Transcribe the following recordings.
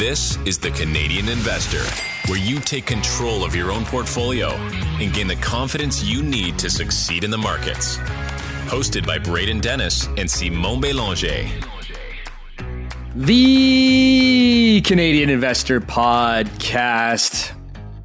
This is The Canadian Investor, where you take control of your own portfolio and gain the confidence you need to succeed in the markets. Hosted by Braden Dennis and Simon Belanger. The Canadian Investor Podcast.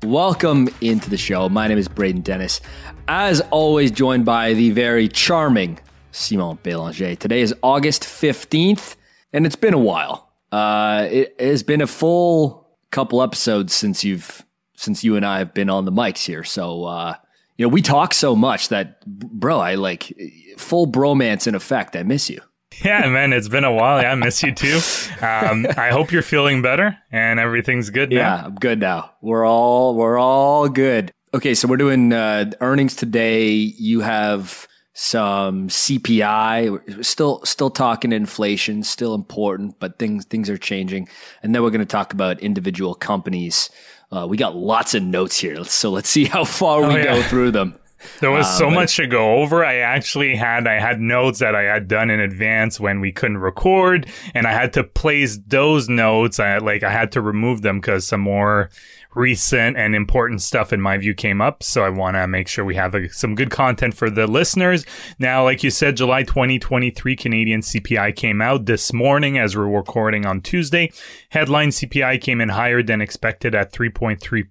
Welcome into the show. My name is Braden Dennis. As always, joined by the very charming Simon Belanger. Today is August 15th, and it's been a while. Uh, it has been a full couple episodes since you've since you and I have been on the mics here. So uh, you know, we talk so much that, bro, I like full bromance in effect. I miss you. Yeah, man, it's been a while. Yeah, I miss you too. Um, I hope you're feeling better and everything's good now. Yeah, I'm good now. We're all we're all good. Okay, so we're doing uh, earnings today. You have some CPI. We're still still talking inflation, still important, but things things are changing. And then we're going to talk about individual companies. Uh, we got lots of notes here, so let's see how far oh, we yeah. go through them. There was so uh, much to go over. I actually had I had notes that I had done in advance when we couldn't record, and I had to place those notes. I like I had to remove them because some more recent and important stuff in my view came up. So I want to make sure we have a, some good content for the listeners. Now, like you said, July 2023 Canadian CPI came out this morning as we're recording on Tuesday. Headline CPI came in higher than expected at 3.3%.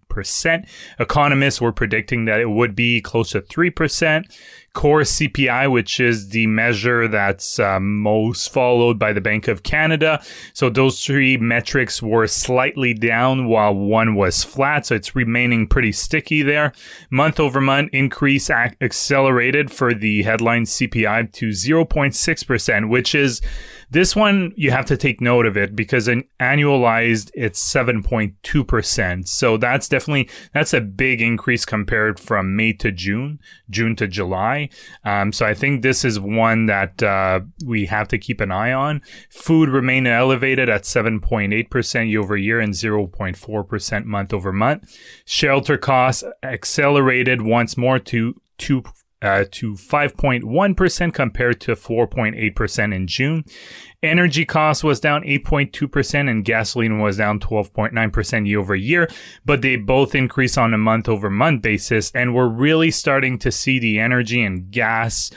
Economists were predicting that it would be close to 3% core CPI, which is the measure that's uh, most followed by the Bank of Canada. So those three metrics were slightly down while one was flat. So it's remaining pretty sticky there. Month over month increase ac- accelerated for the headline CPI to 0.6%, which is this one, you have to take note of it because an annualized, it's 7.2%. So that's definitely, that's a big increase compared from May to June, June to July. Um, so I think this is one that uh, we have to keep an eye on. Food remained elevated at 7.8% year over year and 0.4% month over month. Shelter costs accelerated once more to 2 uh, to 5.1% compared to 4.8% in June. Energy cost was down 8.2% and gasoline was down 12.9% year over year, but they both increase on a month over month basis. And we're really starting to see the energy and gas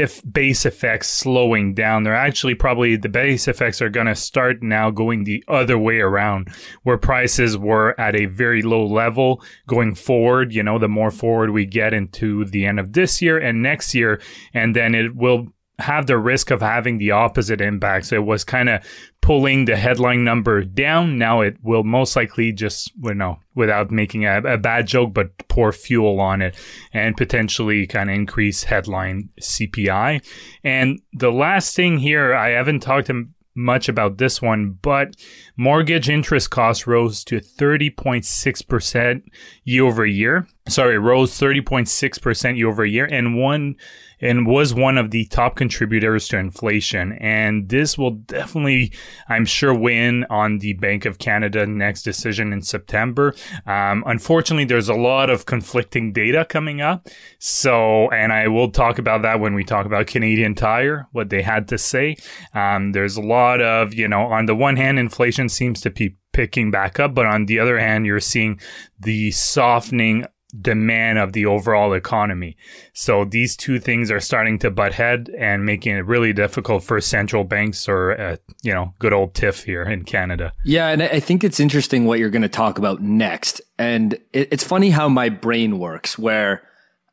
if base effects slowing down. They're actually probably the base effects are going to start now going the other way around, where prices were at a very low level going forward. You know, the more forward we get into the end of this year and next year, and then it will have the risk of having the opposite impact. So it was kind of pulling the headline number down. Now it will most likely just, well, no, without making a, a bad joke, but pour fuel on it and potentially kind of increase headline CPI. And the last thing here, I haven't talked much about this one, but mortgage interest costs rose to 30.6% year over year. Sorry, rose 30.6% year over year. And one and was one of the top contributors to inflation. And this will definitely, I'm sure, win on the Bank of Canada next decision in September. Um, unfortunately, there's a lot of conflicting data coming up. So, and I will talk about that when we talk about Canadian Tire, what they had to say. Um, there's a lot of, you know, on the one hand, inflation seems to be picking back up, but on the other hand, you're seeing the softening demand of the overall economy. So these two things are starting to butt head and making it really difficult for central banks or, uh, you know, good old TIFF here in Canada. Yeah. And I think it's interesting what you're going to talk about next. And it's funny how my brain works where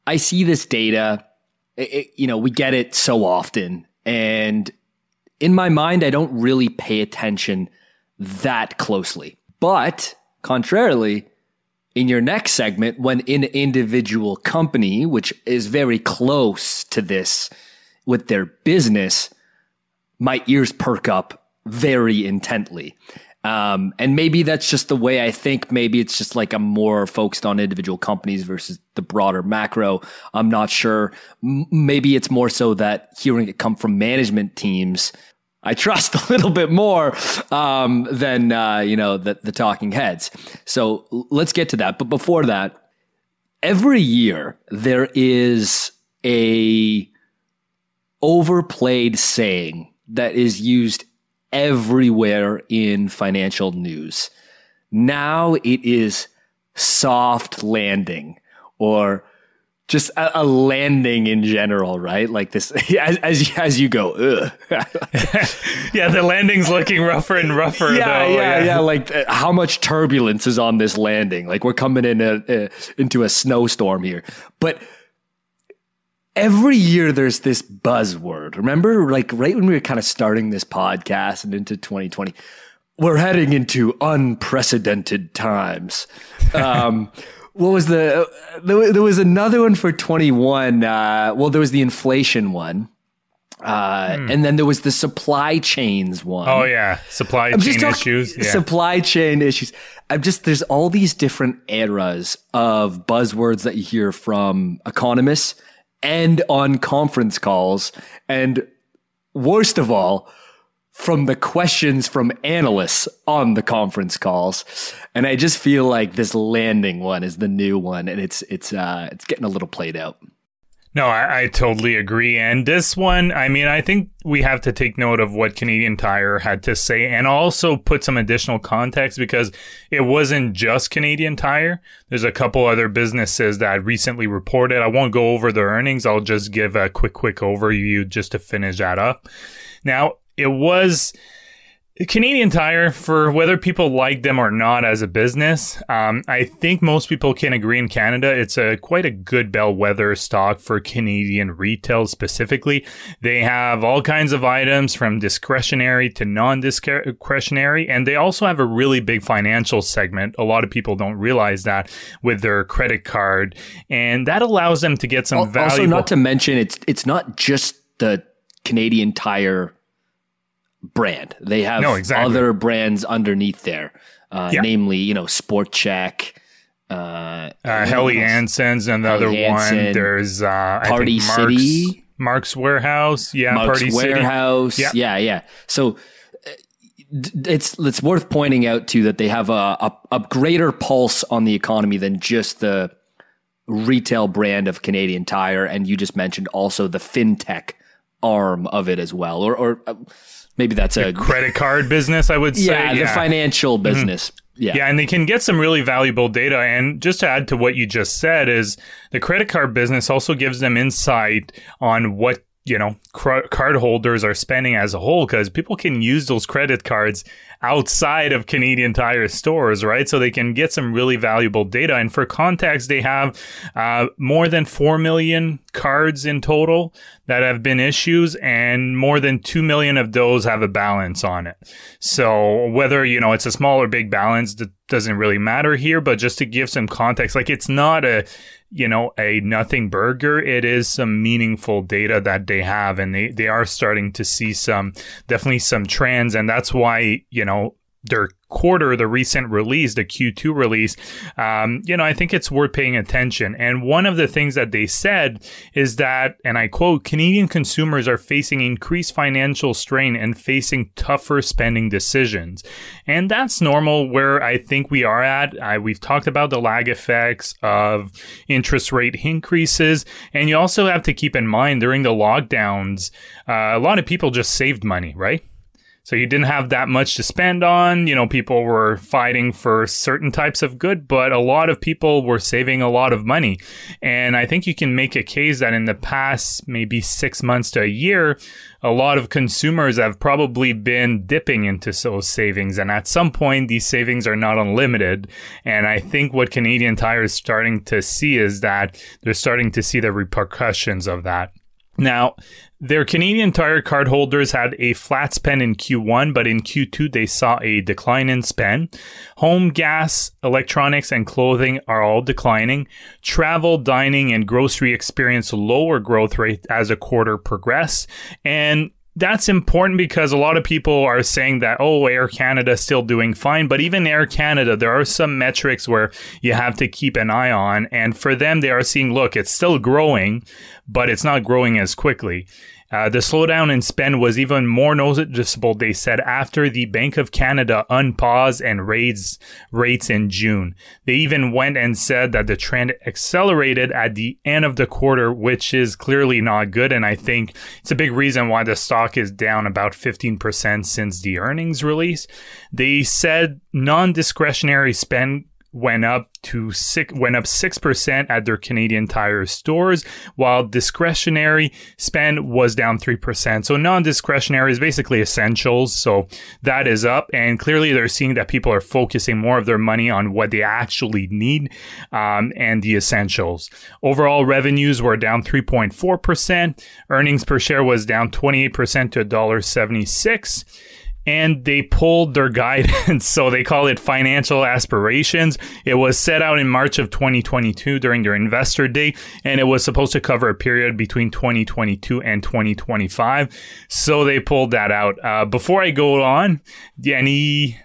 I see this data, it, you know, we get it so often. And in my mind, I don't really pay attention that closely. But contrarily, in your next segment when an individual company, which is very close to this with their business, my ears perk up very intently. Um, and maybe that's just the way I think. Maybe it's just like I'm more focused on individual companies versus the broader macro. I'm not sure. M- maybe it's more so that hearing it come from management teams I trust a little bit more um, than uh, you know the, the talking heads. So let's get to that. But before that, every year there is a overplayed saying that is used everywhere in financial news. Now it is soft landing or just a, a, landing in general, right? Like this, as as, as you go, yeah, the landing's looking rougher and rougher. Yeah, though. yeah, yeah, yeah. Like uh, how much turbulence is on this landing? Like we're coming in a, uh, into a snowstorm here, but every year there's this buzzword. Remember, like right when we were kind of starting this podcast and into 2020, we're heading into unprecedented times. Um, what was the there, there was another one for 21 uh, well there was the inflation one uh, hmm. and then there was the supply chains one. Oh yeah, supply I'm chain issues. Yeah. Supply chain issues. I'm just there's all these different eras of buzzwords that you hear from economists and on conference calls, and worst of all, from the questions from analysts on the conference calls. And I just feel like this landing one is the new one and it's it's uh it's getting a little played out. No, I, I, totally agree. And this one, I mean, I think we have to take note of what Canadian Tire had to say and also put some additional context because it wasn't just Canadian Tire. There's a couple other businesses that recently reported. I won't go over the earnings. I'll just give a quick, quick overview just to finish that up. Now, it was Canadian Tire, for whether people like them or not as a business, um, I think most people can agree in Canada it's a quite a good bellwether stock for Canadian retail specifically. They have all kinds of items from discretionary to non-discretionary, and they also have a really big financial segment. A lot of people don't realize that with their credit card, and that allows them to get some value. Also, not to mention, it's it's not just the Canadian Tire brand. They have no, exactly. other brands underneath there, uh, yeah. namely, you know, Sport Chek. Uh, uh, Helly Hansen's and the Helly other Hansen, one. There's uh, Party Mark's, City, Mark's Warehouse. Yeah, Mark's Party Warehouse. City. Yeah. yeah, yeah. So uh, it's it's worth pointing out too that they have a, a, a greater pulse on the economy than just the retail brand of Canadian Tire, and you just mentioned also the fintech arm of it as well, or or uh, maybe that's the a credit card business. I would say, yeah, yeah. the financial mm-hmm. business. Mm-hmm. Yeah. yeah, and they can get some really valuable data. And just to add to what you just said, is the credit card business also gives them insight on what you know cr- card holders are spending as a whole because people can use those credit cards outside of Canadian Tire stores, right? So they can get some really valuable data. And for context, they have uh, more than 4 million cards in total that have been issues and more than 2 million of those have a balance on it. So whether, you know, it's a small or big balance, that doesn't really matter here, but just to give some context, like it's not a, you know, a nothing burger. It is some meaningful data that they have and they, they are starting to see some, definitely some trends. And that's why, you know, their quarter, the recent release, the Q2 release, um, you know, I think it's worth paying attention. And one of the things that they said is that, and I quote, Canadian consumers are facing increased financial strain and facing tougher spending decisions. And that's normal where I think we are at. I, we've talked about the lag effects of interest rate increases. And you also have to keep in mind during the lockdowns, uh, a lot of people just saved money, right? So you didn't have that much to spend on. You know, people were fighting for certain types of good, but a lot of people were saving a lot of money. And I think you can make a case that in the past maybe six months to a year, a lot of consumers have probably been dipping into those savings. And at some point, these savings are not unlimited. And I think what Canadian Tire is starting to see is that they're starting to see the repercussions of that. Now, their Canadian Tire card holders had a flat spend in Q1, but in Q2 they saw a decline in spend. Home, gas, electronics, and clothing are all declining. Travel, dining, and grocery experienced lower growth rate as a quarter progressed. And that's important because a lot of people are saying that oh air canada is still doing fine. But even air canada there are some metrics where you have to keep an eye on. And for them they are seeing look it's still growing but it's not growing as quickly Uh, the slowdown in spend was even more noticeable, they said, after the Bank of Canada unpaused and raised rates in June. They even went and said that the trend accelerated at the end of the quarter, which is clearly not good. And I think it's a big reason why the stock is down about 15% since the earnings release. They said non discretionary spend went up to six went up six percent at their Canadian Tire stores, while discretionary spend was down three percent. So non-discretionary is basically essentials. So that is up, and clearly they're seeing that people are focusing more of their money on what they actually need um, and the essentials. Overall revenues were down three point four percent. Earnings per share was down twenty eight percent to $1.76 and they pulled their guidance. so they call it financial aspirations. It was set out in March of 2022 during their investor day, and it was supposed to cover a period between 2022 and 2025. So they pulled that out. Uh, before I go on, any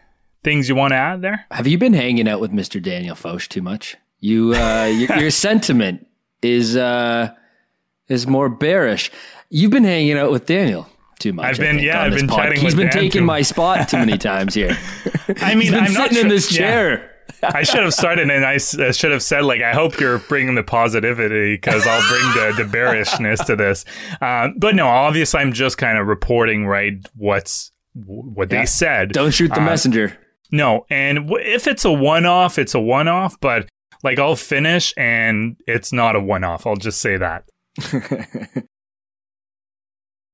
things you want to add there? Have you been hanging out with Mr. Daniel Foch too much? You, uh, your, your sentiment is uh, is more bearish. You've been hanging out with Daniel too much. I've been, think, yeah, I've been pod. chatting. He's been Dan taking too. my spot too many times here. I mean, I'm sitting sure, in this chair. Yeah. I should have started and I should have said like I hope you're bringing the positivity because I'll bring the, the bearishness to this. Um, but no, obviously I'm just kind of reporting right what's what yeah. they said. Don't shoot the uh, messenger. No, and if it's a one off, it's a one off. But like I'll finish and it's not a one off. I'll just say that.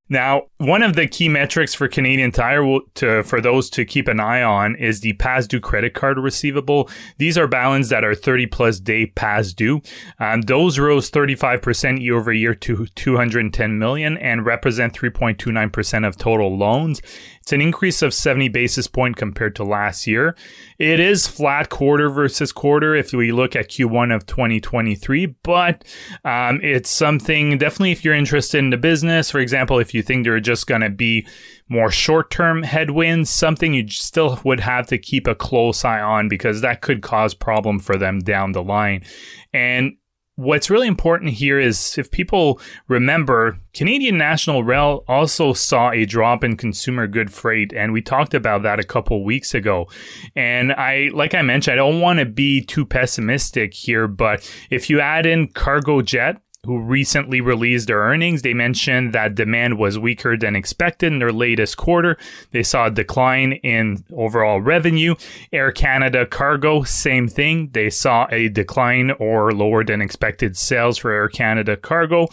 Now, one of the key metrics for Canadian Tire will, to, for those to keep an eye on is the past due credit card receivable. These are balances that are 30 plus day past due. Um, those rose 35% year over year to 210 million and represent 3.29% of total loans. It's an increase of 70 basis point compared to last year. It is flat quarter versus quarter if we look at Q1 of 2023, but um, it's something definitely if you're interested in the business, for example, if you think there are just going to be more short term headwinds, something you still would have to keep a close eye on because that could cause problem for them down the line. And what's really important here is if people remember, Canadian National Rail also saw a drop in consumer good freight, and we talked about that a couple weeks ago. And I, like I mentioned, I don't want to be too pessimistic here, but if you add in Cargojet, who recently released their earnings, they mentioned that demand was weaker than expected in their latest quarter. They saw a decline in overall revenue. Air Canada Cargo, same thing. They saw a decline or lower than expected sales for Air Canada Cargo.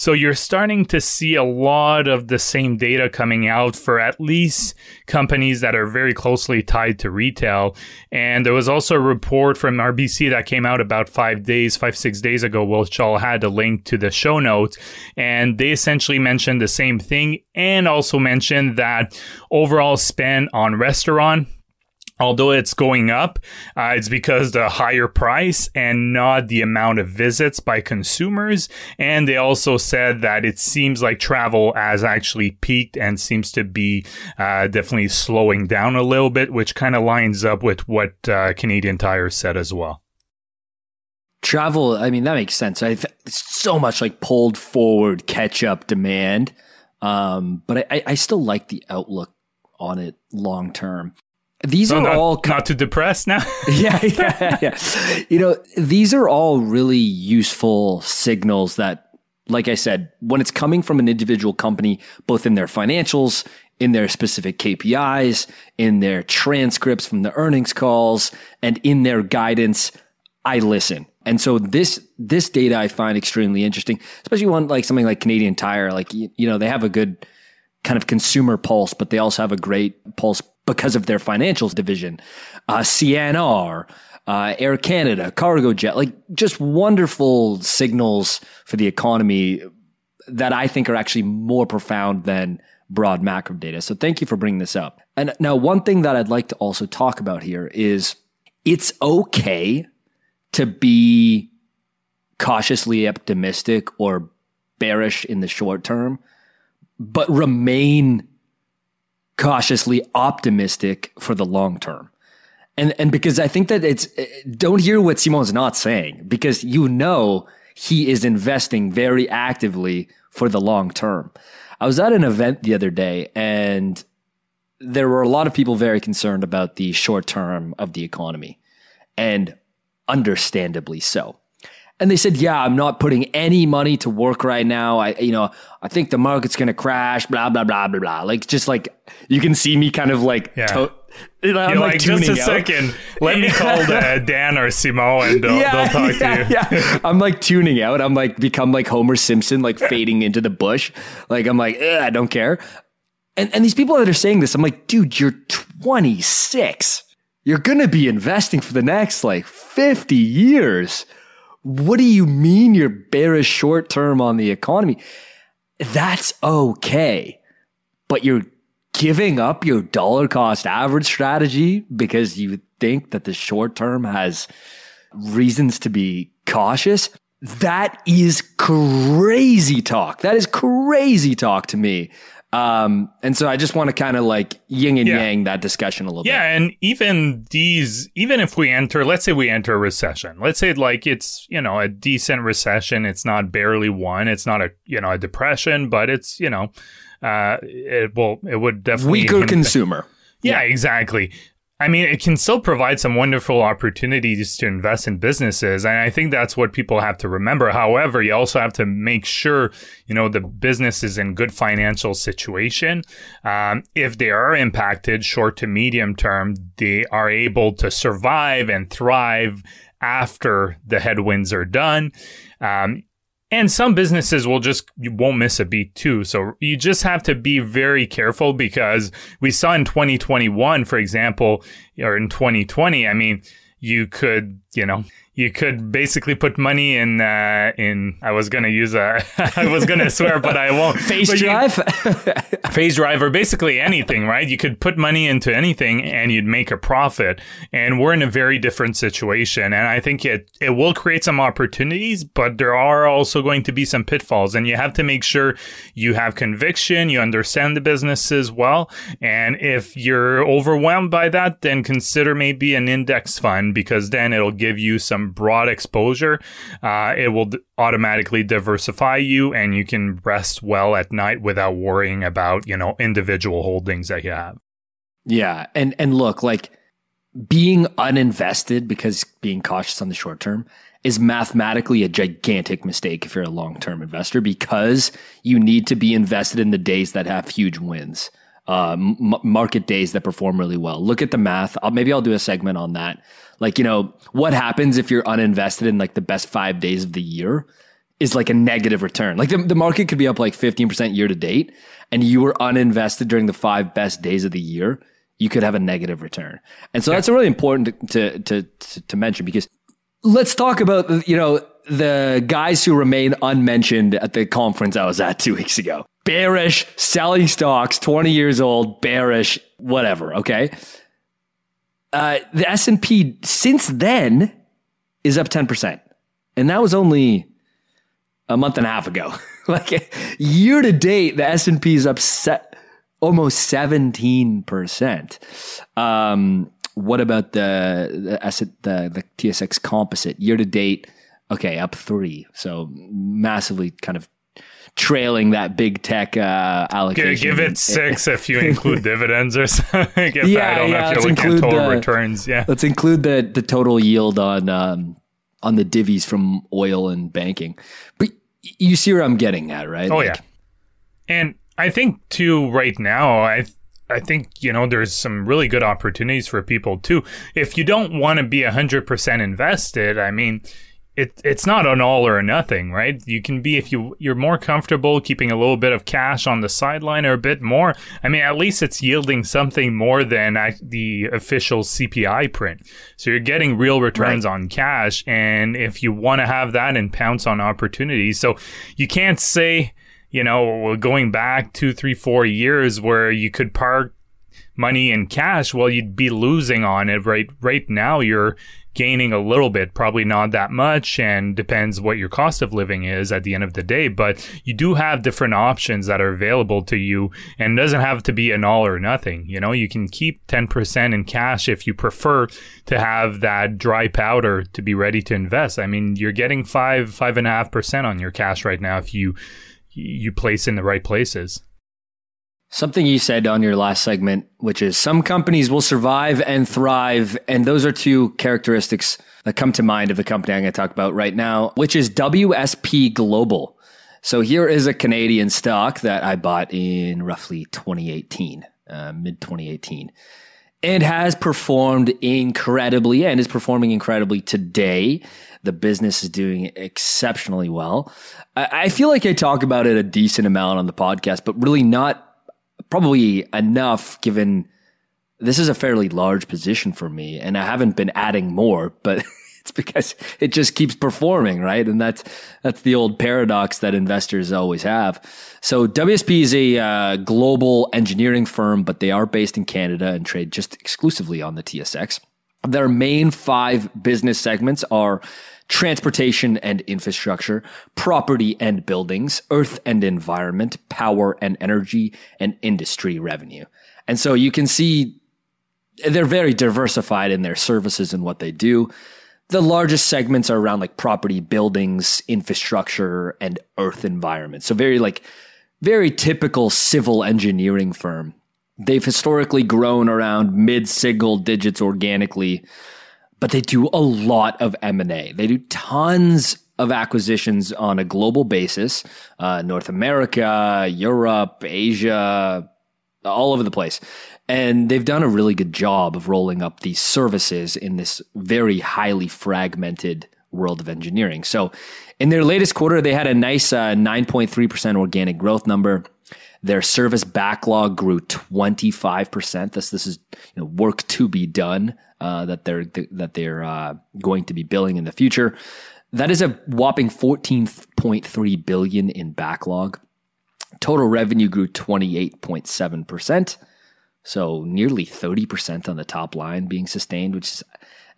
So you're starting to see a lot of the same data coming out for at least companies that are very closely tied to retail. And there was also a report from RBC that came out about five days, five, six days ago, which I'll had a link to the show notes. And they essentially mentioned the same thing and also mentioned that overall spend on restaurant although it's going up, uh, it's because the higher price and not the amount of visits by consumers. And they also said that it seems like travel has actually peaked and seems to be uh, definitely slowing down a little bit, which kind of lines up with what uh, Canadian Tire said as well. Travel i mean that makes sense. I so much like pulled forward catch up demand. Um, but I, I still like the outlook on it long term these are not, all not too depressed now yeah, yeah yeah you know these are all really useful signals that like i said when it's coming from an individual company both in their financials in their specific KPIs, in their transcripts from the earnings calls, and in their guidance, I listen. And so this this data I find extremely interesting, especially one like something like Canadian Tire. Like you, you know, they have a good kind of consumer pulse, but they also have a great pulse because of their financials division. Uh, CNR, uh, Air Canada, Cargojet, like just wonderful signals for the economy that I think are actually more profound than broad macro data. So thank you for bringing this up. And now, one thing that I'd like to also talk about here is it's okay to be cautiously optimistic or bearish in the short term, but remain cautiously optimistic for the long term. And and because I think that it's eh, don't hear what Simon's not saying because you know he is investing very actively for the long term. I was at an event the other day and there were a lot of people very concerned about the short term of the economy, and understandably so. And they said, "Yeah, I'm not putting any money to work right now. I, you know, I think the market's going to crash. Blah blah blah blah blah. Like just like you can see me kind of like Yeah. to- You're like, like, just a tuning out. second. Let me call uh, Dan or Simo and they'll, they'll talk yeah, to you. yeah. I'm like tuning out. I'm like become like Homer Simpson, like fading into the bush. Like I'm like, I don't care. And and these people that are saying this, I'm like, dude, you're 26. You're gonna be investing for the next like 50 years. What do you mean you're bearish short term on the economy? That's okay. But you're giving up your dollar cost average strategy because you think that the short term has reasons to be cautious. That is crazy talk. That is crazy talk to me. Um, and so I just want to kind of like yin and Yeah. yang that discussion a little bit. Yeah, and even these, even if we enter, let's say we enter a recession, let's say like it's you know a decent recession, it's not barely one, it's not a you know a depression, but it's you know, uh, it will it would definitely Weaker impact- consumer. Yeah, exactly. I mean, it can still provide some wonderful opportunities to invest in businesses. And I think that's what people have to remember. However, you also have to make sure, you know, the business is in good financial situation. Um, if they are impacted short to medium term, they are able to survive and thrive after the headwinds are done. Um, and some businesses will just you won't miss a beat too. So you just have to be very careful because we saw in 2021, for example, or in 2020, I mean, you could, you know, you could basically put money in uh in I was gonna use a I was gonna swear, but I won't. Face But you- drive. phase drive or basically anything, right? You could put money into anything and you'd make a profit. And we're in a very different situation. And I think it, it will create some opportunities, but there are also going to be some pitfalls. And you have to make sure you have conviction, you understand the business as well. And if you're overwhelmed by that, then consider maybe an index fund because then it'll give you some broad exposure. Uh, it will d- automatically diversify you and you can rest well at night without worrying about, you know, individual holdings that you have. Yeah, and and look, like being uninvested because being cautious on the short term is mathematically a gigantic mistake if you're a long-term investor because you need to be invested in the days that have huge wins. Uh, m- market days that perform really well. Look at the math. I'll, maybe I'll do a segment on that. Like, you know, what happens if you're uninvested in like the best five days of the year is like a negative return. Like the, the market could be up like 15% year to date and you were uninvested during the five best days of the year, you could have a negative return. And so that's really important to, to, to, to mention because let's talk about, you know, the guys who remain unmentioned at the conference I was at two weeks ago. Bearish, selling stocks, 20 years old, bearish, whatever. Okay. Uh, the S&P since then is up 10%. And that was only a month and a half ago. like year to date, the S and P is up set almost seventeen percent. Um, what about the the, S- the the TSX Composite year to date? Okay, up three, so massively kind of trailing that big tech uh, allocation. Give it six if you include dividends or something. If, Yeah, I don't know yeah, if let's you're looking at total the- returns. Yeah. Let's include the the total yield on um, on the divvies from oil and banking. But you see where I'm getting at, right? Oh Like, yeah, and I think too right now I I think you know there's some really good opportunities for people too. If you don't want to be hundred percent invested, I mean. It, it's not an all or nothing, right? You can be if you you're more comfortable keeping a little bit of cash on the sideline or a bit more. I mean, at least it's yielding something more than the official CPI print. So you're getting real returns on cash, and if you want to have that and pounce on opportunities, so you can't say you know, going back two, three, four years where you could park money in cash, well, you'd be losing on it. Right, right now, you're gaining a little bit, probably not that much, and depends what your cost of living is at the end of the day. But you do have different options that are available to you, and it doesn't have to be an all or nothing. You know, you can keep ten percent in cash if you prefer to have that dry powder to be ready to invest. I mean, you're getting five, five and a half percent on your cash right now if you you place in the right places. Something you said on your last segment, which is some companies will survive and thrive. And those are two characteristics that come to mind of the company I'm going to talk about right now, which is WSP Global. So here is a Canadian stock that I bought in roughly 2018, uh, mid 2018. It has performed incredibly and is performing incredibly today. The business is doing exceptionally well. I, I feel like I talk about it a decent amount on the podcast, but really not probably enough given this is a fairly large position for me and I haven't been adding more, but it's because it just keeps performing, right? And that's that's the old paradox that investors always have. So WSP is a uh, global engineering firm, but they are based in Canada and trade just exclusively on the TSX. Their main five business segments are transportation and infrastructure, property and buildings, earth and environment, power and energy, and industry revenue. And so you can see they're very diversified in their services and what they do. The largest segments are around like property, buildings, infrastructure, and earth environment. So very like very typical civil engineering firm. They've historically grown around mid single digits organically but they do a lot of M&A. They do tons of acquisitions on a global basis, uh, North America, Europe, Asia, all over the place. And they've done a really good job of rolling up these services in this very highly fragmented world of engineering. So in their latest quarter, they had a nice uh, 9.3% organic growth number. Their service backlog grew 25%. This, this is you know, work to be done uh, that they're that they're uh, going to be billing in the future. That is a whopping 14.3 billion in backlog. Total revenue grew 28.7%. So nearly 30% on the top line being sustained, which is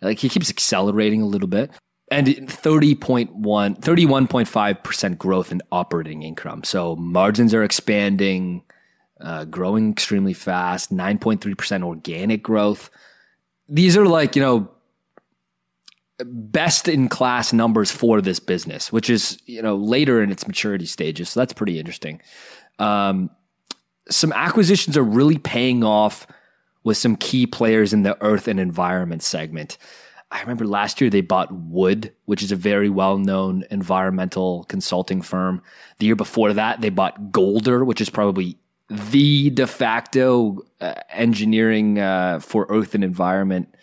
like he keeps accelerating a little bit. And 30.1, 31.5% growth in operating income. So margins are expanding, uh, growing extremely fast, 9.3% organic growth these are like, you know, best in class numbers for this business, which is, you know, later in its maturity stages. So that's pretty interesting. Um, some acquisitions are really paying off with some key players in the earth and environment segment. I remember last year they bought Wood, which is a very well known environmental consulting firm. The year before that, they bought Golder, which is probably the de facto uh, engineering uh, for Earth and environment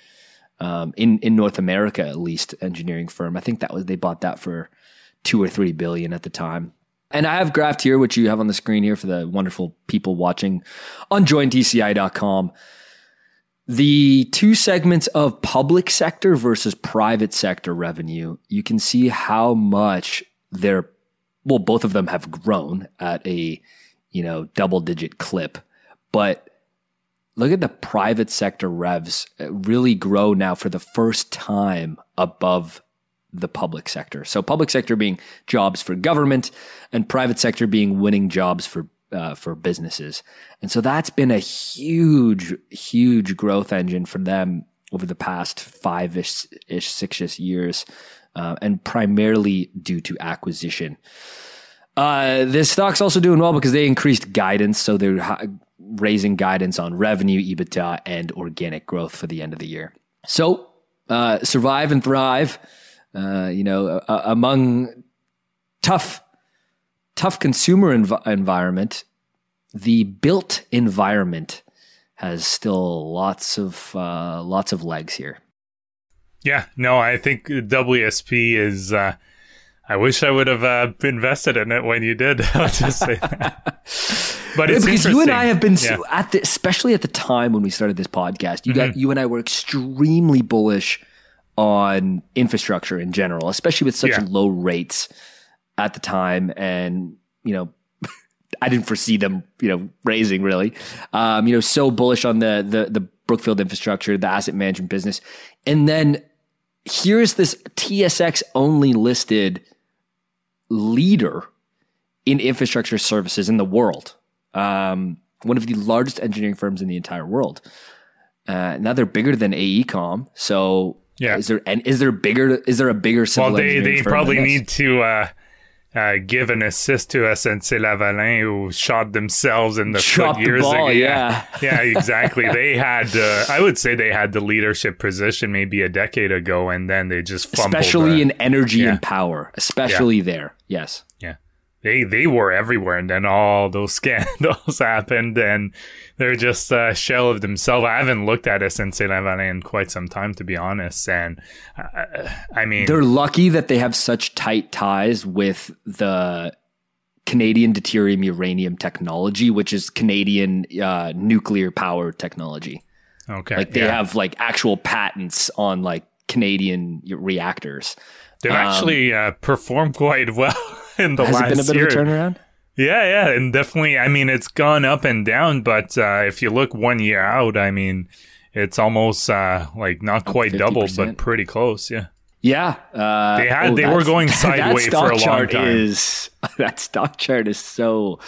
um, in in North America, at least engineering firm. I think that was they bought that for two or three billion at the time. And I have graphed here, which you have on the screen here for the wonderful people watching on jointci.com. The two segments of public sector versus private sector revenue, you can see how much they're, well, both of them have grown at a you know, double digit clip. But look at the private sector revs uh, really grow now for the first time above the public sector. So public sector being jobs for government and private sector being winning jobs for uh, for businesses. And so that's been a huge, huge growth engine for them over the past five ish, ish six ish years, uh, and primarily due to acquisition. Uh, this stock's also doing well because they increased guidance, so they're raising guidance on revenue, EBITDA, and organic growth for the end of the year. So uh, survive and thrive. Uh, you know, among tough, tough consumer env- environment, the built environment has still lots of uh, lots of legs here. Yeah, no, I think WSP is uh, I wish I would have uh, invested in it when you did. I'll just say that. But it's because you and I have been yeah. at the, especially at the time when we started this podcast. You mm-hmm. got you and I were extremely bullish on infrastructure in general, especially with such yeah. low rates at the time, and you know. I didn't foresee them, you know, raising really. Um, you know, so bullish on the the the Brookfield infrastructure, the asset management business, and then here's this TSX only listed leader in infrastructure services in the world. Um, one of the largest engineering firms in the entire world. Uh, now they're bigger than AECOM. So yeah, is there and is there bigger? Is there a bigger civil well, they they probably need to uh, uh, give an assist to SNC Lavalin, who shot themselves in the Chopped foot years the ball, ago. yeah. yeah, exactly. they had, uh, I would say, they had the leadership position maybe a decade ago, and then they just fumbled. especially uh, in energy yeah. and power, especially there. Yes. They they were everywhere, and then all those scandals happened, and they're just a shell of themselves. I haven't looked at SNC Lavalin in quite some time, to be honest, and uh, I mean, They're lucky that they have such tight ties with the Canadian deuterium uranium technology, which is Canadian uh, nuclear power technology. okay, Like they yeah. have like actual patents on like Canadian reactors. They've actually uh, performed quite well in the Has last it been a bit year. of a turnaround? Yeah, yeah, and definitely. I mean, it's gone up and down, but uh, if you look one year out, I mean, it's almost uh, like not quite double, 50%. but pretty close. Yeah, Yeah, uh, They had- they were going sideways for a long chart time. Is that stock chart is so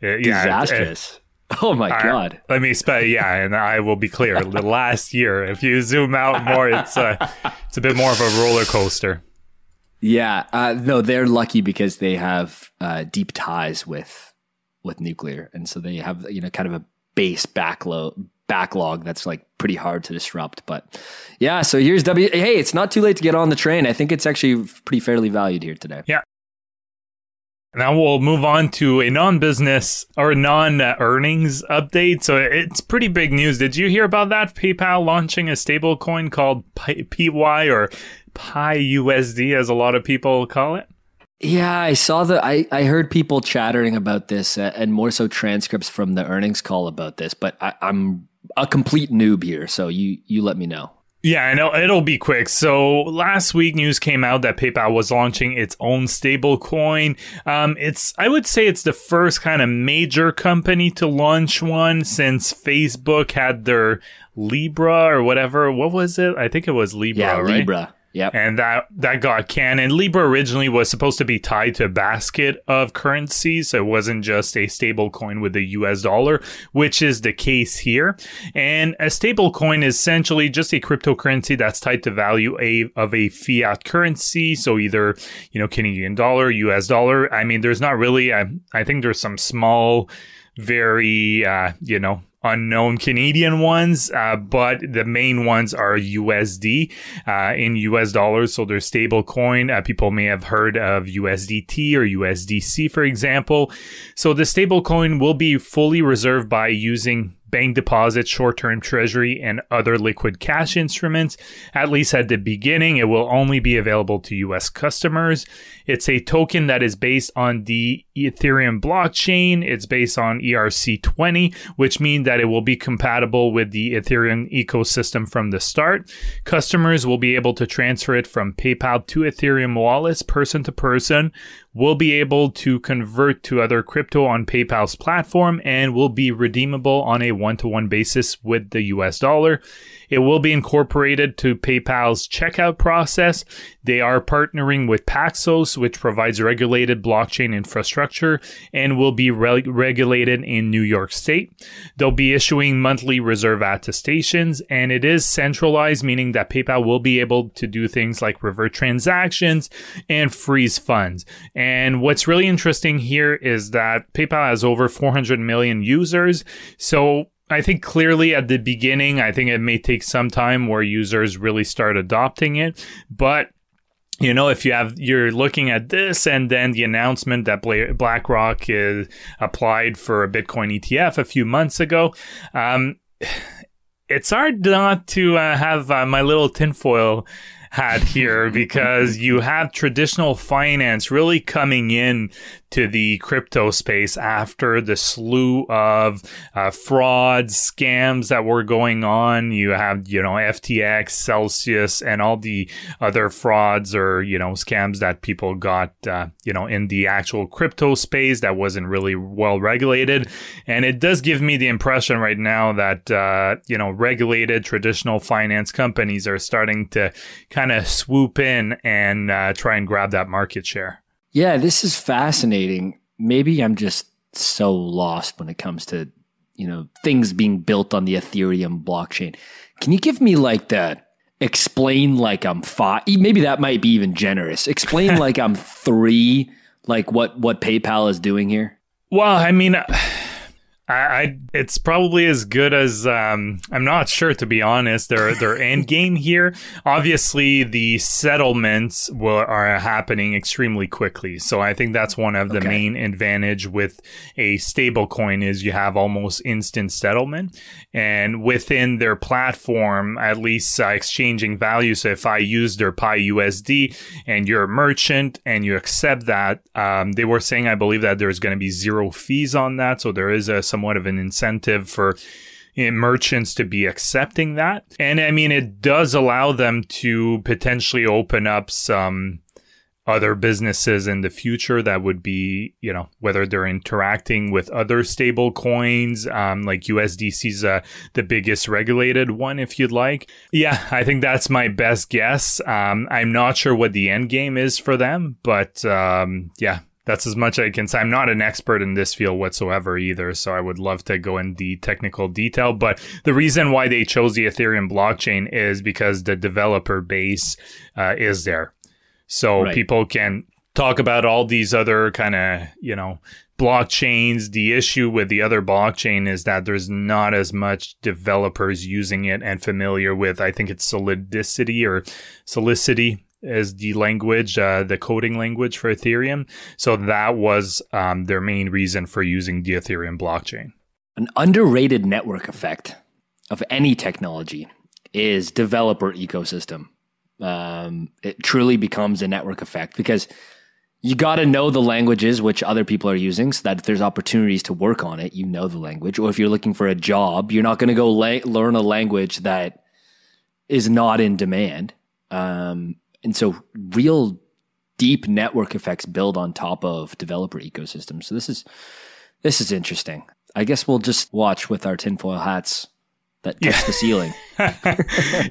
yeah, yeah, disastrous? oh my uh, god! Let me spell. Yeah, and I will be clear. the last year, if you zoom out more, it's uh, it's a bit more of a roller coaster. Yeah, uh, no, they're lucky because they have uh, deep ties with with nuclear, and so they have you know kind of a base backlog backlog that's like pretty hard to disrupt. But yeah, so here's W. Hey, it's not too late to get on the train. I think it's actually pretty fairly valued here today. Yeah. Now we'll move on to a non-business or non-earnings update. So it's pretty big news. Did you hear about that? PayPal launching a stablecoin called PY or Pi USD, as a lot of people call it. Yeah, I saw the. I, I heard people chattering about this, uh, and more so transcripts from the earnings call about this. But I, I'm a complete noob here, so you you let me know. Yeah, I know it'll be quick. So last week, news came out that PayPal was launching its own stable coin. Um, it's I would say it's the first kind of major company to launch one since Facebook had their Libra or whatever. What was it? I think it was Libra, Yeah, right? Libra. Yep. and that that got. And Libra originally was supposed to be tied to a basket of currencies, so it wasn't just a stable coin with the U.S. dollar, which is the case here. And a stable coin is essentially just a cryptocurrency that's tied to value a of a fiat currency, so either you know Canadian dollar, U.S. dollar. I mean, there's not really. I, I think there's some small, very uh, you know unknown Canadian ones, uh, but the main ones are USD uh, in US dollars. So they're stable coin. Uh, people may have heard of USDT or USDC, for example. So the stable coin will be fully reserved by using bank deposits, short term treasury, and other liquid cash instruments. At least at the beginning, it will only be available to US customers. It's a token that is based on the Ethereum blockchain. It's based on ERC20, which means that it will be compatible with the Ethereum ecosystem from the start. Customers will be able to transfer it from PayPal to Ethereum wallets person to person will be able to convert to other crypto on PayPal's platform and will be redeemable on a one to one basis with the US dollar. It will be incorporated to PayPal's checkout process. They are partnering with Paxos, which provides regulated blockchain infrastructure and will be re- regulated in New York State. They'll be issuing monthly reserve attestations, and it is centralized, meaning that PayPal will be able to do things like revert transactions and freeze funds. And what's really interesting here is that PayPal has over 400 million users. So I think clearly at the beginning, I think it may take some time where users really start adopting it. But you know, if you have you're looking at this and then the announcement that BlackRock is applied for a Bitcoin ETF a few months ago, um, it's hard not to uh, have uh, my little tinfoil hat here because you have traditional finance really coming in to the crypto space after the slew of uh, frauds, scams that were going on. You have, you know, FTX, Celsius, and all the other frauds or, you know, scams that people got, uh, you know, in the actual crypto space that wasn't really well regulated. And it does give me the impression right now that, uh, you know, regulated traditional finance companies are starting to kind of swoop in and uh, try and grab that market share. Yeah, this is fascinating. Maybe I'm just so lost when it comes to, you know, things being built on the Ethereum blockchain. Can you give me like the explain like I'm five? Maybe that might be even generous. Explain like I'm three like what what PayPal is doing here? Well, I mean, I, I, it's probably as good as um, I'm not sure to be honest. Their their end game here. Obviously, the settlements will, are happening extremely quickly. So I think that's one of the okay. main advantage with a stable coin is you have almost instant settlement, and within their platform, at least uh, exchanging value. So if I use their Pi USD and you're a merchant and you accept that, um, they were saying I believe that there's going to be zero fees on that. So there is a somewhat of an incentive for merchants to be accepting that. And I mean, it does allow them to potentially open up some other businesses in the future that would be, you know, whether they're interacting with other stable coins, um, like USDC is uh, the biggest regulated one, if you'd like. Yeah, I think that's my best guess. Um, I'm not sure what the end game is for them, but um, yeah, that's as much as I can say. I'm not an expert in this field whatsoever either, so I would love to go in the technical detail. But the reason why they chose the Ethereum blockchain is because the developer base uh, is there. So right. people can talk about all these other kind of, you know, blockchains. The issue with the other blockchain is that there's not as much developers using it and familiar with, I think it's Solidity or Solicity as the language, uh, the coding language for Ethereum. So that was um, their main reason for using the Ethereum blockchain. An underrated network effect of any technology is developer ecosystem. Um, it truly becomes a network effect because you got to know the languages which other people are using so that if there's opportunities to work on it, you know the language. Or if you're looking for a job, you're not going to go la- learn a language that is not in demand. Um, and so real deep network effects build on top of developer ecosystems. So this is this is interesting. I guess we'll just watch with our tinfoil hats that touch yeah. the ceiling.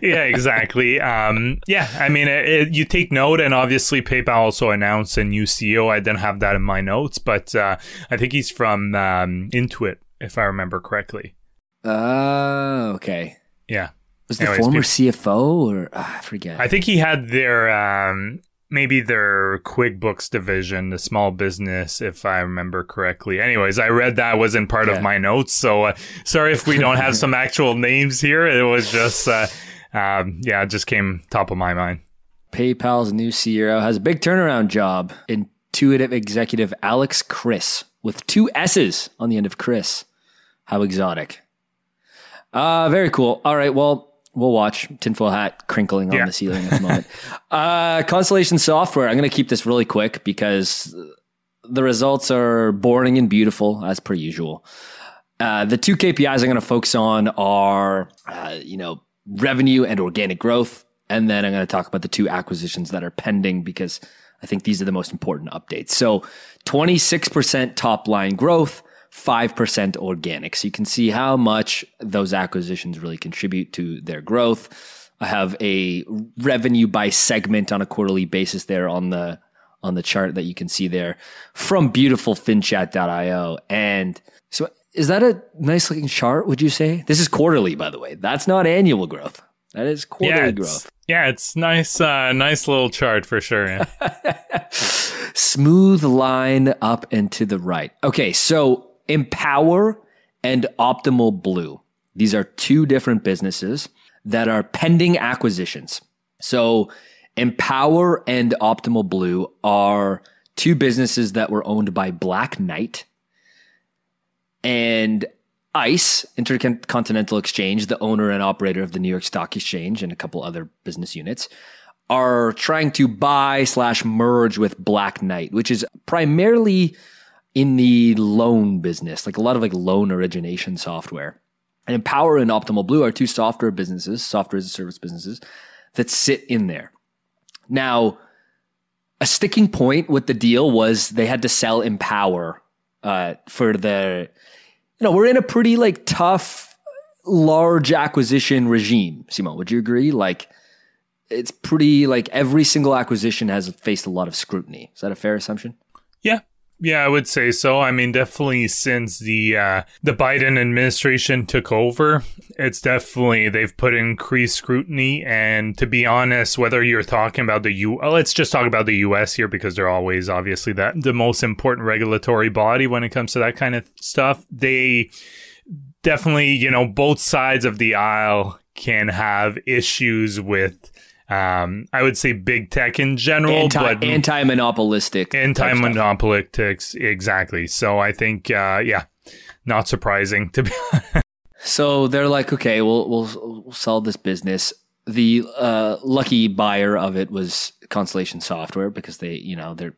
yeah, exactly. Um, yeah, I mean, it, it, you take note, and obviously PayPal also announced a new CEO. I didn't have that in my notes, but uh, I think he's from um, Intuit, if I remember correctly. Uh, okay. Yeah. Was the Anyways, former people, CFO or uh, I forget? I think he had their um, maybe their QuickBooks division, the small business, if I remember correctly. Anyways, I read that wasn't part yeah. of my notes, so uh, sorry if we don't have some actual names here. It was just, uh, um, yeah, it just came top of my mind. PayPal's new CEO has a big turnaround job. Intuitive executive Alex Chriss with two S's on the end of Chris. How exotic. Uh, very cool. All right. Well, We'll watch tinfoil hat crinkling on yeah. the ceiling at the moment. uh, Constellation Software. I'm going to keep this really quick because the results are boring and beautiful as per usual. Uh, the two KPIs I'm going to focus on are, uh, you know, revenue and organic growth, and then I'm going to talk about the two acquisitions that are pending because I think these are the most important updates. So, 26% top line growth, 5% organic. So you can see how much those acquisitions really contribute to their growth. I have a revenue by segment on a quarterly basis there on the on the chart that you can see there from beautiful finchat.io. And so is that a nice looking chart, would you say? This is quarterly, by the way. That's not annual growth. That is quarterly yeah, growth. Yeah, it's nice, uh, nice little chart for sure. Yeah. Smooth line up and to the right. Okay, so Empower and Optimal Blue. These are two different businesses that are pending acquisitions. So Empower and Optimal Blue are two businesses that were owned by Black Knight and ICE, Intercontinental Exchange, the owner and operator of the New York Stock Exchange and a couple other business units, are trying to buy slash merge with Black Knight, which is primarily in the loan business, like a lot of like loan origination software. And Empower and Optimal Blue are two software businesses, software as a service businesses that sit in there. Now, a sticking point with the deal was they had to sell Empower uh, for the, you know, we're in a pretty like tough, large acquisition regime. Simon, would you agree? Like, it's pretty like every single acquisition has faced a lot of scrutiny. Is that a fair assumption? Yeah, Yeah, I would say so. I mean, definitely since the uh, the Biden administration took over, it's definitely they've put increased scrutiny. And to be honest, whether you're talking about the U, let's just talk about the U.S. here because they're always obviously that the most important regulatory body when it comes to that kind of stuff. They definitely, you know, both sides of the aisle can have issues with um, I would say big tech in general, Anti, but anti-monopolistic, anti-monopolistic, exactly. So I think, uh, yeah, not surprising to be. so they're like, okay, we'll, we'll we'll sell this business. The uh, lucky buyer of it was Constellation Software because they, you know, they're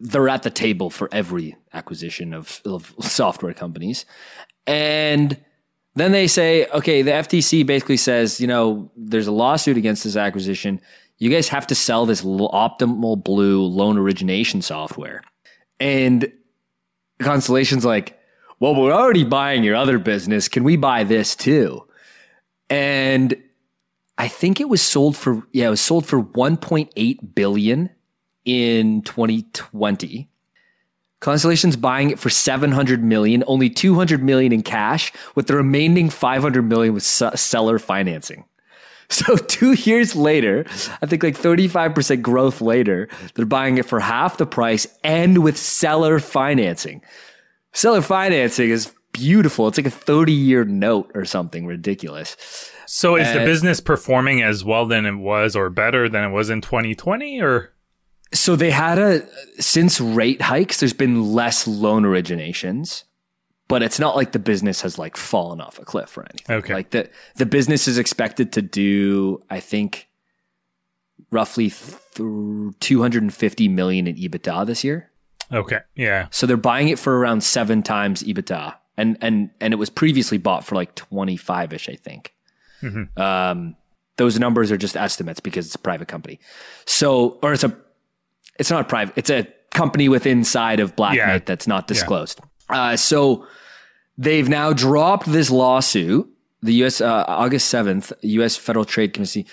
they're at the table for every acquisition of, of software companies, and then they say, okay, the FTC basically says, you know, there's a lawsuit against this acquisition. You guys have to sell this optimal blue loan origination software. And Constellation's like, well, we're already buying your other business. Can we buy this too? And I think it was sold for, yeah, it was sold for 1.8 billion in 2020. Constellation's buying it for 700 million, only 200 million in cash, with the remaining 500 million with seller financing. So two years later, I think like 35% growth later, they're buying it for half the price and with seller financing. Seller financing is beautiful. It's like a 30 year note or something ridiculous. So is the business performing as well than it was or better than it was in 2020 or? So they had a since rate hikes, there's been less loan originations, but it's not like the business has like fallen off a cliff or anything. Okay. Like the the business is expected to do, I think, roughly th- 250 million in EBITDA this year. Okay. Yeah. So they're buying it for around seven times EBITDA, and and and it was previously bought for like 25 ish, I think. Mm-hmm. Um, those numbers are just estimates because it's a private company. So, or it's a it's not private. It's a company within inside of Black yeah. Knight that's not disclosed. Yeah. Uh, so they've now dropped this lawsuit. The U.S. Uh, August seventh, U.S. Federal Trade Commission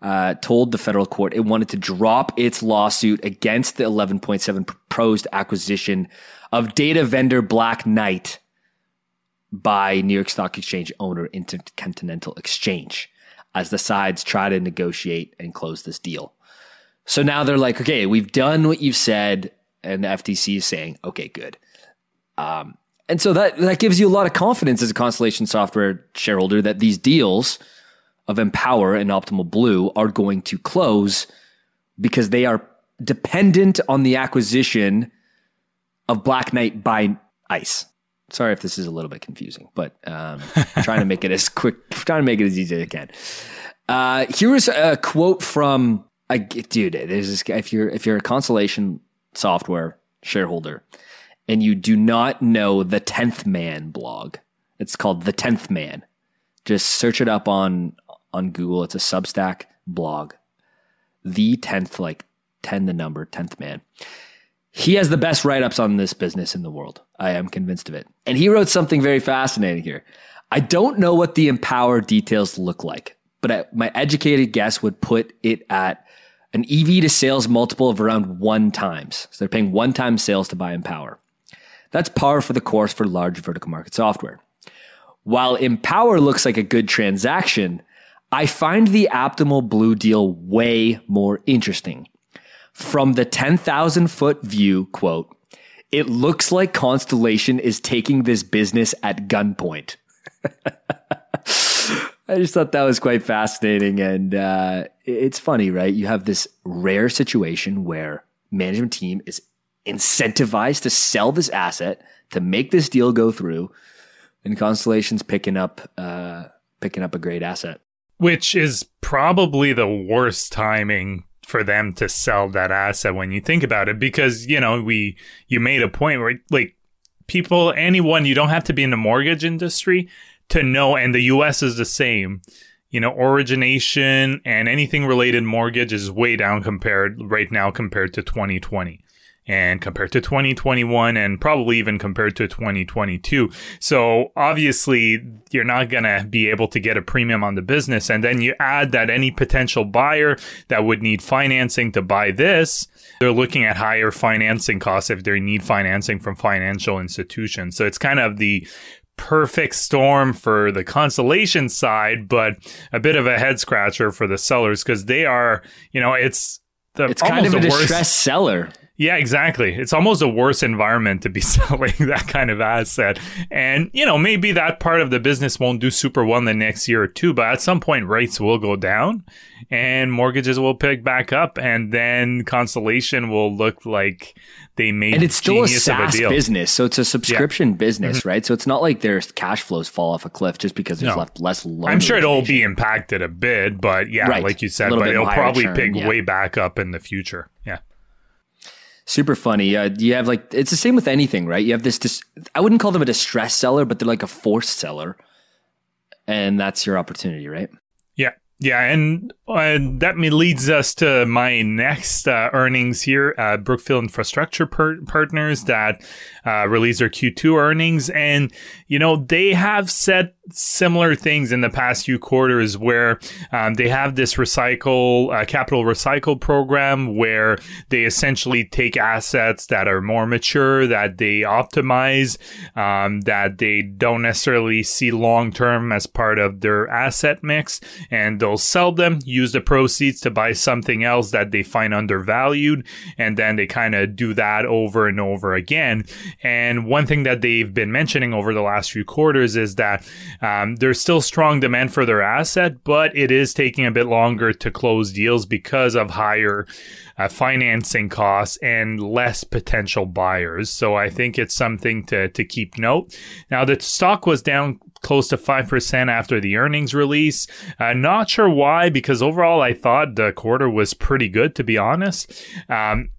uh, told the federal court it wanted to drop its lawsuit against the 11.7 proposed acquisition of data vendor Black Knight by New York Stock Exchange owner Intercontinental Exchange as the sides try to negotiate and close this deal. So now they're like, okay, we've done what you've said, and the FTC is saying, okay, good. Um, and so that that gives you a lot of confidence as a Constellation Software shareholder that these deals of Empower and Optimal Blue are going to close because they are dependent on the acquisition of Black Knight by ICE. Sorry if this is a little bit confusing, but um, trying to make it as quick, trying to make it as easy as I can. Uh, here is a quote from I dude, there's this guy. If you're if you're a Constellation software shareholder and you do not know the Tenth Man blog, it's called the Tenth Man. Just search it up on on Google. It's a Substack blog. The tenth, like ten, the number tenth man. He has the best write ups on this business in the world. I am convinced of it. And he wrote something very fascinating here. I don't know what the Empower details look like, but my educated guess would put it at an EV to sales multiple of around one times. So they're paying one time sales to buy Empower. That's par for the course for large vertical market software. While Empower looks like a good transaction, I find the Optimal Blue deal way more interesting. From the 10,000 foot view, quote, it looks like Constellation is taking this business at gunpoint. I just thought that was quite fascinating. And uh, it's funny, right? You have this rare situation where management team is incentivized to sell this asset to make this deal go through, and Constellation's picking up uh, picking up a great asset, which is probably the worst timing for them to sell that asset when you think about it, because you know we you made a point where like people anyone you don't have to be in the mortgage industry to know, and the US is the same. You know, origination and anything related mortgage is way down compared right now compared to 2020. and compared to 2021 and probably even compared to 2022. So obviously you're not going to be able to get a premium on the business. And then you add that any potential buyer that would need financing to buy this, they're looking at higher financing costs if they need financing from financial institutions. So it's kind of the perfect storm for the constellation side, but a bit of a head scratcher for the sellers because they are, you know, it's the it's kind of a distressed seller. Yeah, exactly. It's almost a worse environment to be selling that kind of asset. And, you know, maybe that part of the business won't do super well in the next year or two, but at some point rates will go down and mortgages will pick back up and then Constellation will look like they made And it's still a SaaS a business. So it's a subscription yeah. business, mm-hmm. right? So it's not like their cash flows fall off a cliff just because there's no. left less loan. I'm sure it'll be impacted a bit, but yeah, right. like you said, but it'll probably pick yeah. way back up in the future. Yeah super funny. Uh, you have like it's the same with anything, right? You have this. Dis- I wouldn't call them a distress seller, but they're like a forced seller, and that's your opportunity, right? Yeah, yeah, and uh, that leads us to my next uh, earnings here. Uh, Brookfield Infrastructure Partners that uh, released their Q2 earnings, and you know they have said similar things in the past few quarters where um, they have this recycle uh, capital recycle program where they essentially take assets that are more mature that they optimize um, that they don't necessarily see long term as part of their asset mix. And they'll sell them use the proceeds to buy something else that they find undervalued. And then they kind of do that over and over again and one thing that they've been mentioning over the last few quarters is that um, there's still strong demand for their asset, but it is taking a bit longer to close deals because of higher uh, financing costs and less potential buyers. So I think it's something to, to keep note. Now, the stock was down close to 5% after the earnings release. Uh, not sure why, because overall I thought the quarter was pretty good, to be honest. Um,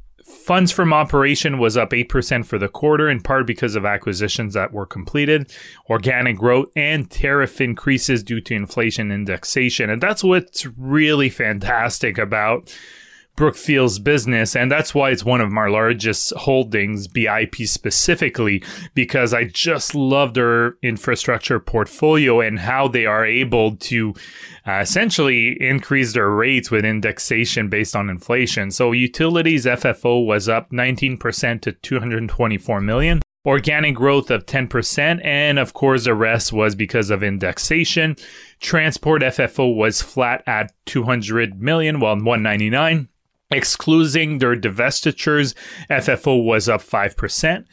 Funds from operation was up 8% for the quarter, in part because of acquisitions that were completed, organic growth, and tariff increases due to inflation indexation. And that's what's really fantastic about Brookfield's business. And that's why it's one of my largest holdings, BIP specifically, because I just love their infrastructure portfolio and how they are able to uh, essentially increase their rates with indexation based on inflation. So utilities FFO was up 19% to 224 million organic growth of 10%, and of course, the rest was because of indexation. Transport FFO was flat at 200 million, well, 199. Excluding their divestitures, FFO was up 5%.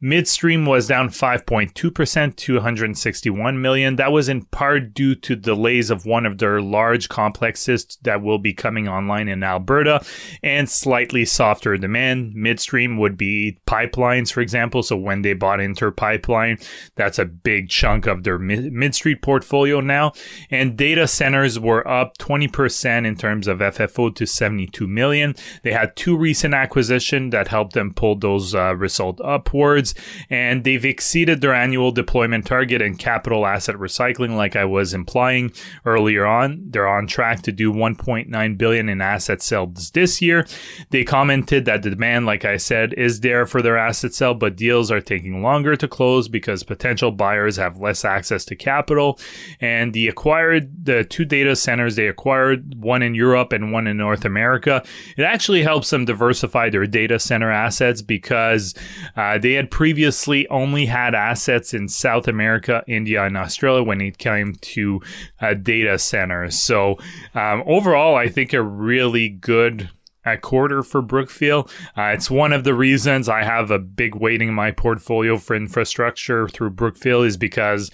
Midstream was down 5.2% to 161 million. That was in part due to delays of one of their large complexes that will be coming online in Alberta and slightly softer demand. Midstream would be pipelines, for example. So when they bought Inter Pipeline, that's a big chunk of their midstream portfolio now. And data centers were up 20% in terms of FFO to 72 million. They had two recent acquisitions that helped them pull those uh, results upwards and they've exceeded their annual deployment target in capital asset recycling, like I was implying earlier on. They're on track to do 1.9 billion in asset sales this year. They commented that the demand, like I said, is there for their asset sale, but deals are taking longer to close because potential buyers have less access to capital. And the acquired the two data centers they acquired, one in Europe and one in North America. It actually helps them diversify their data center assets because uh, they had previously only had assets in South America, India, and Australia when it came to uh, data centers. So um, overall, I think a really good at quarter for Brookfield. Uh, it's one of the reasons I have a big weighting in my portfolio for infrastructure through Brookfield is because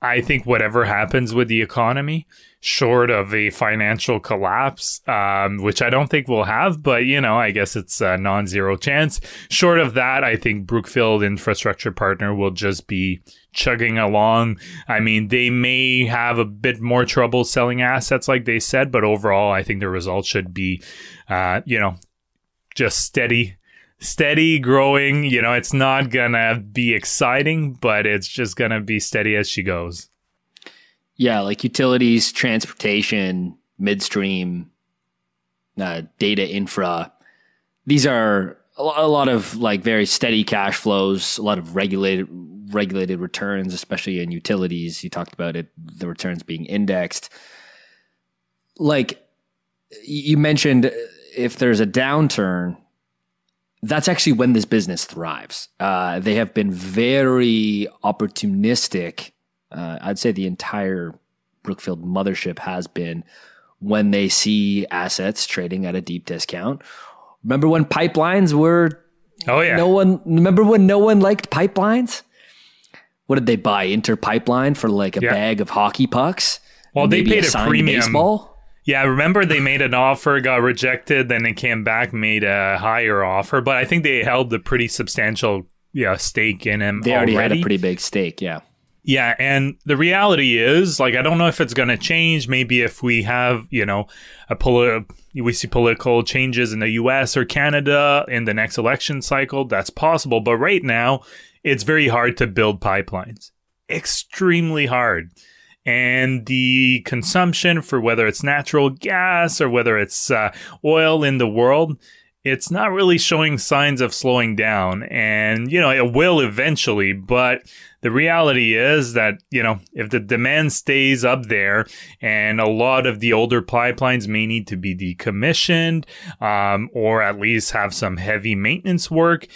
I think whatever happens with the economy, short of a financial collapse, um, which I don't think we'll have, but you know, I guess it's a non zero chance. Short of that, I think Brookfield Infrastructure Partner will just be chugging along. I mean, they may have a bit more trouble selling assets, like they said, but overall, I think the results should be, uh, you know, just steady steady growing you know it's not gonna be exciting but it's just gonna be steady as she goes yeah, like utilities, transportation, midstream, uh, data infra. These are a lot of like very steady cash flows, a lot of regulated regulated returns, especially in utilities. You talked about it, the returns being indexed. Like you mentioned, if there's a downturn, that's actually when this business thrives. Uh, they have been very opportunistic. Uh, I'd say the entire Brookfield mothership has been when they see assets trading at a deep discount. Remember when pipelines were? Oh yeah. No one. Remember when no one liked pipelines? What did they buy? Inter Pipeline for like a yeah. bag of hockey pucks. Well, they paid a, a premium. Baseball? Yeah, remember they made an offer, got rejected, then they came back, made a higher offer, but I think they held a pretty substantial yeah stake in him. They already, already. had a pretty big stake, yeah. Yeah, and the reality is, like, I don't know if it's going to change. Maybe if we have, you know, a poli- we see political changes in the U.S. or Canada in the next election cycle, that's possible. But right now, it's very hard to build pipelines. Extremely hard and the consumption for whether it's natural gas or whether it's uh, oil in the world it's not really showing signs of slowing down and you know it will eventually but the reality is that you know if the demand stays up there and a lot of the older pipelines may need to be decommissioned um, or at least have some heavy maintenance work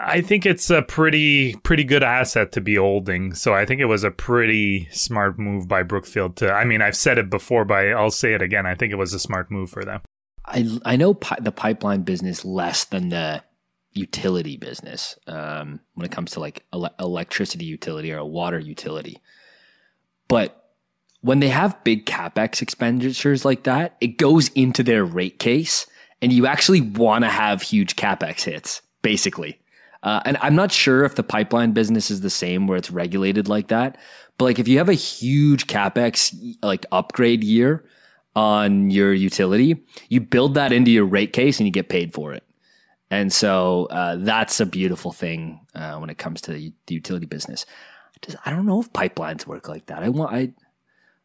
I think it's a pretty pretty good asset to be holding. So I think it was a pretty smart move by Brookfield to. I mean, I've said it before, but I'll say it again. I think it was a smart move for them. I I know pi- the pipeline business less than the utility business um, when it comes to like ele- electricity utility or a water utility, but when they have big capex expenditures like that, it goes into their rate case, and you actually want to have huge capex hits, basically. Uh, and I'm not sure if the pipeline business is the same where it's regulated like that. But like if you have a huge capex like upgrade year on your utility, you build that into your rate case and you get paid for it. And so uh, that's a beautiful thing uh, when it comes to the, the utility business. I, just, I don't know if pipelines work like that. I want I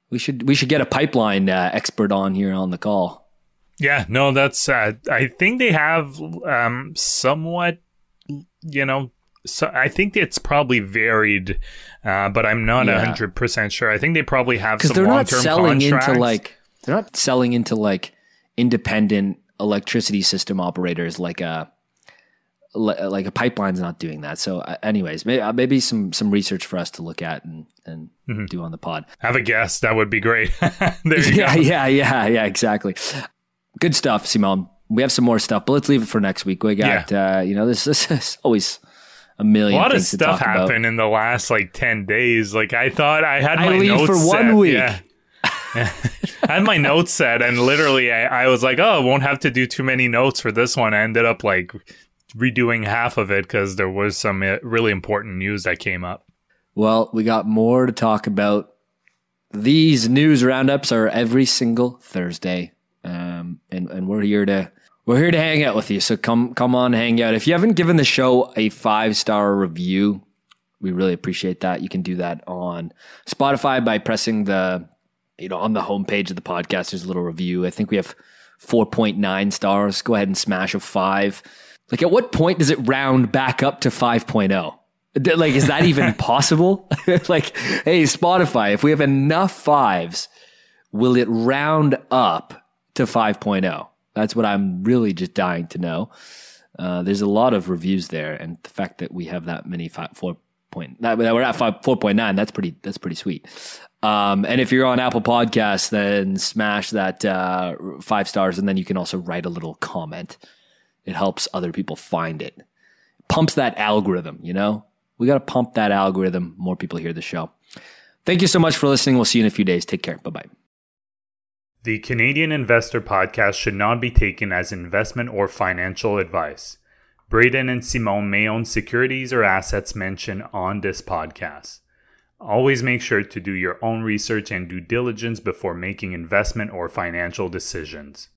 we should we should get a pipeline uh, expert on here on the call. Yeah, no, that's uh, I think they have um, somewhat you know, so I think it's probably varied, uh, but I'm not hundred yeah. percent sure. I think they probably have because they're not selling contracts. into like they're not selling into like independent electricity system operators like a like a pipeline's not doing that. So, uh, anyways, maybe, uh, maybe some some research for us to look at and and mm-hmm. do on the pod. Have a guess. That would be great. yeah, yeah, yeah, yeah. Exactly. Good stuff, Simon we have some more stuff, but let's leave it for next week. We got, yeah. uh, you know, this, this is always a million. A lot of stuff happened in the last like ten days. Like I thought I had my I notes for set. one week. Yeah. I had my notes set, and literally, I, I was like, "Oh, won't have to do too many notes for this one." I ended up like redoing half of it because there was some uh, really important news that came up. Well, we got more to talk about. These news roundups are every single Thursday, um, and and we're here to we're here to hang out with you. So come come on, hang out. If you haven't given the show a five star review, we really appreciate that. You can do that on Spotify by pressing the you know on the homepage of the podcast. There's a little review. I think we have 4.9 stars. Go ahead and smash a five. Like at what point does it round back up to 5.0? Like, is that even possible? like, hey, Spotify, if we have enough fives, will it round up to 5.0? That's what I'm really just dying to know. Uh, there's a lot of reviews there, and the fact that we have that many five, four point that, we're at five four point nine, that's pretty that's pretty sweet. Um, and if you're on Apple Podcasts, then smash that uh, five stars, and then you can also write a little comment. It helps other people find it. Pumps that algorithm, you know. We got to pump that algorithm. More people hear the show. Thank you so much for listening. We'll see you in a few days. Take care. Bye bye. The Canadian Investor Podcast should not be taken as investment or financial advice. Braden and Simon may own securities or assets mentioned on this podcast. Always make sure to do your own research and due diligence before making investment or financial decisions.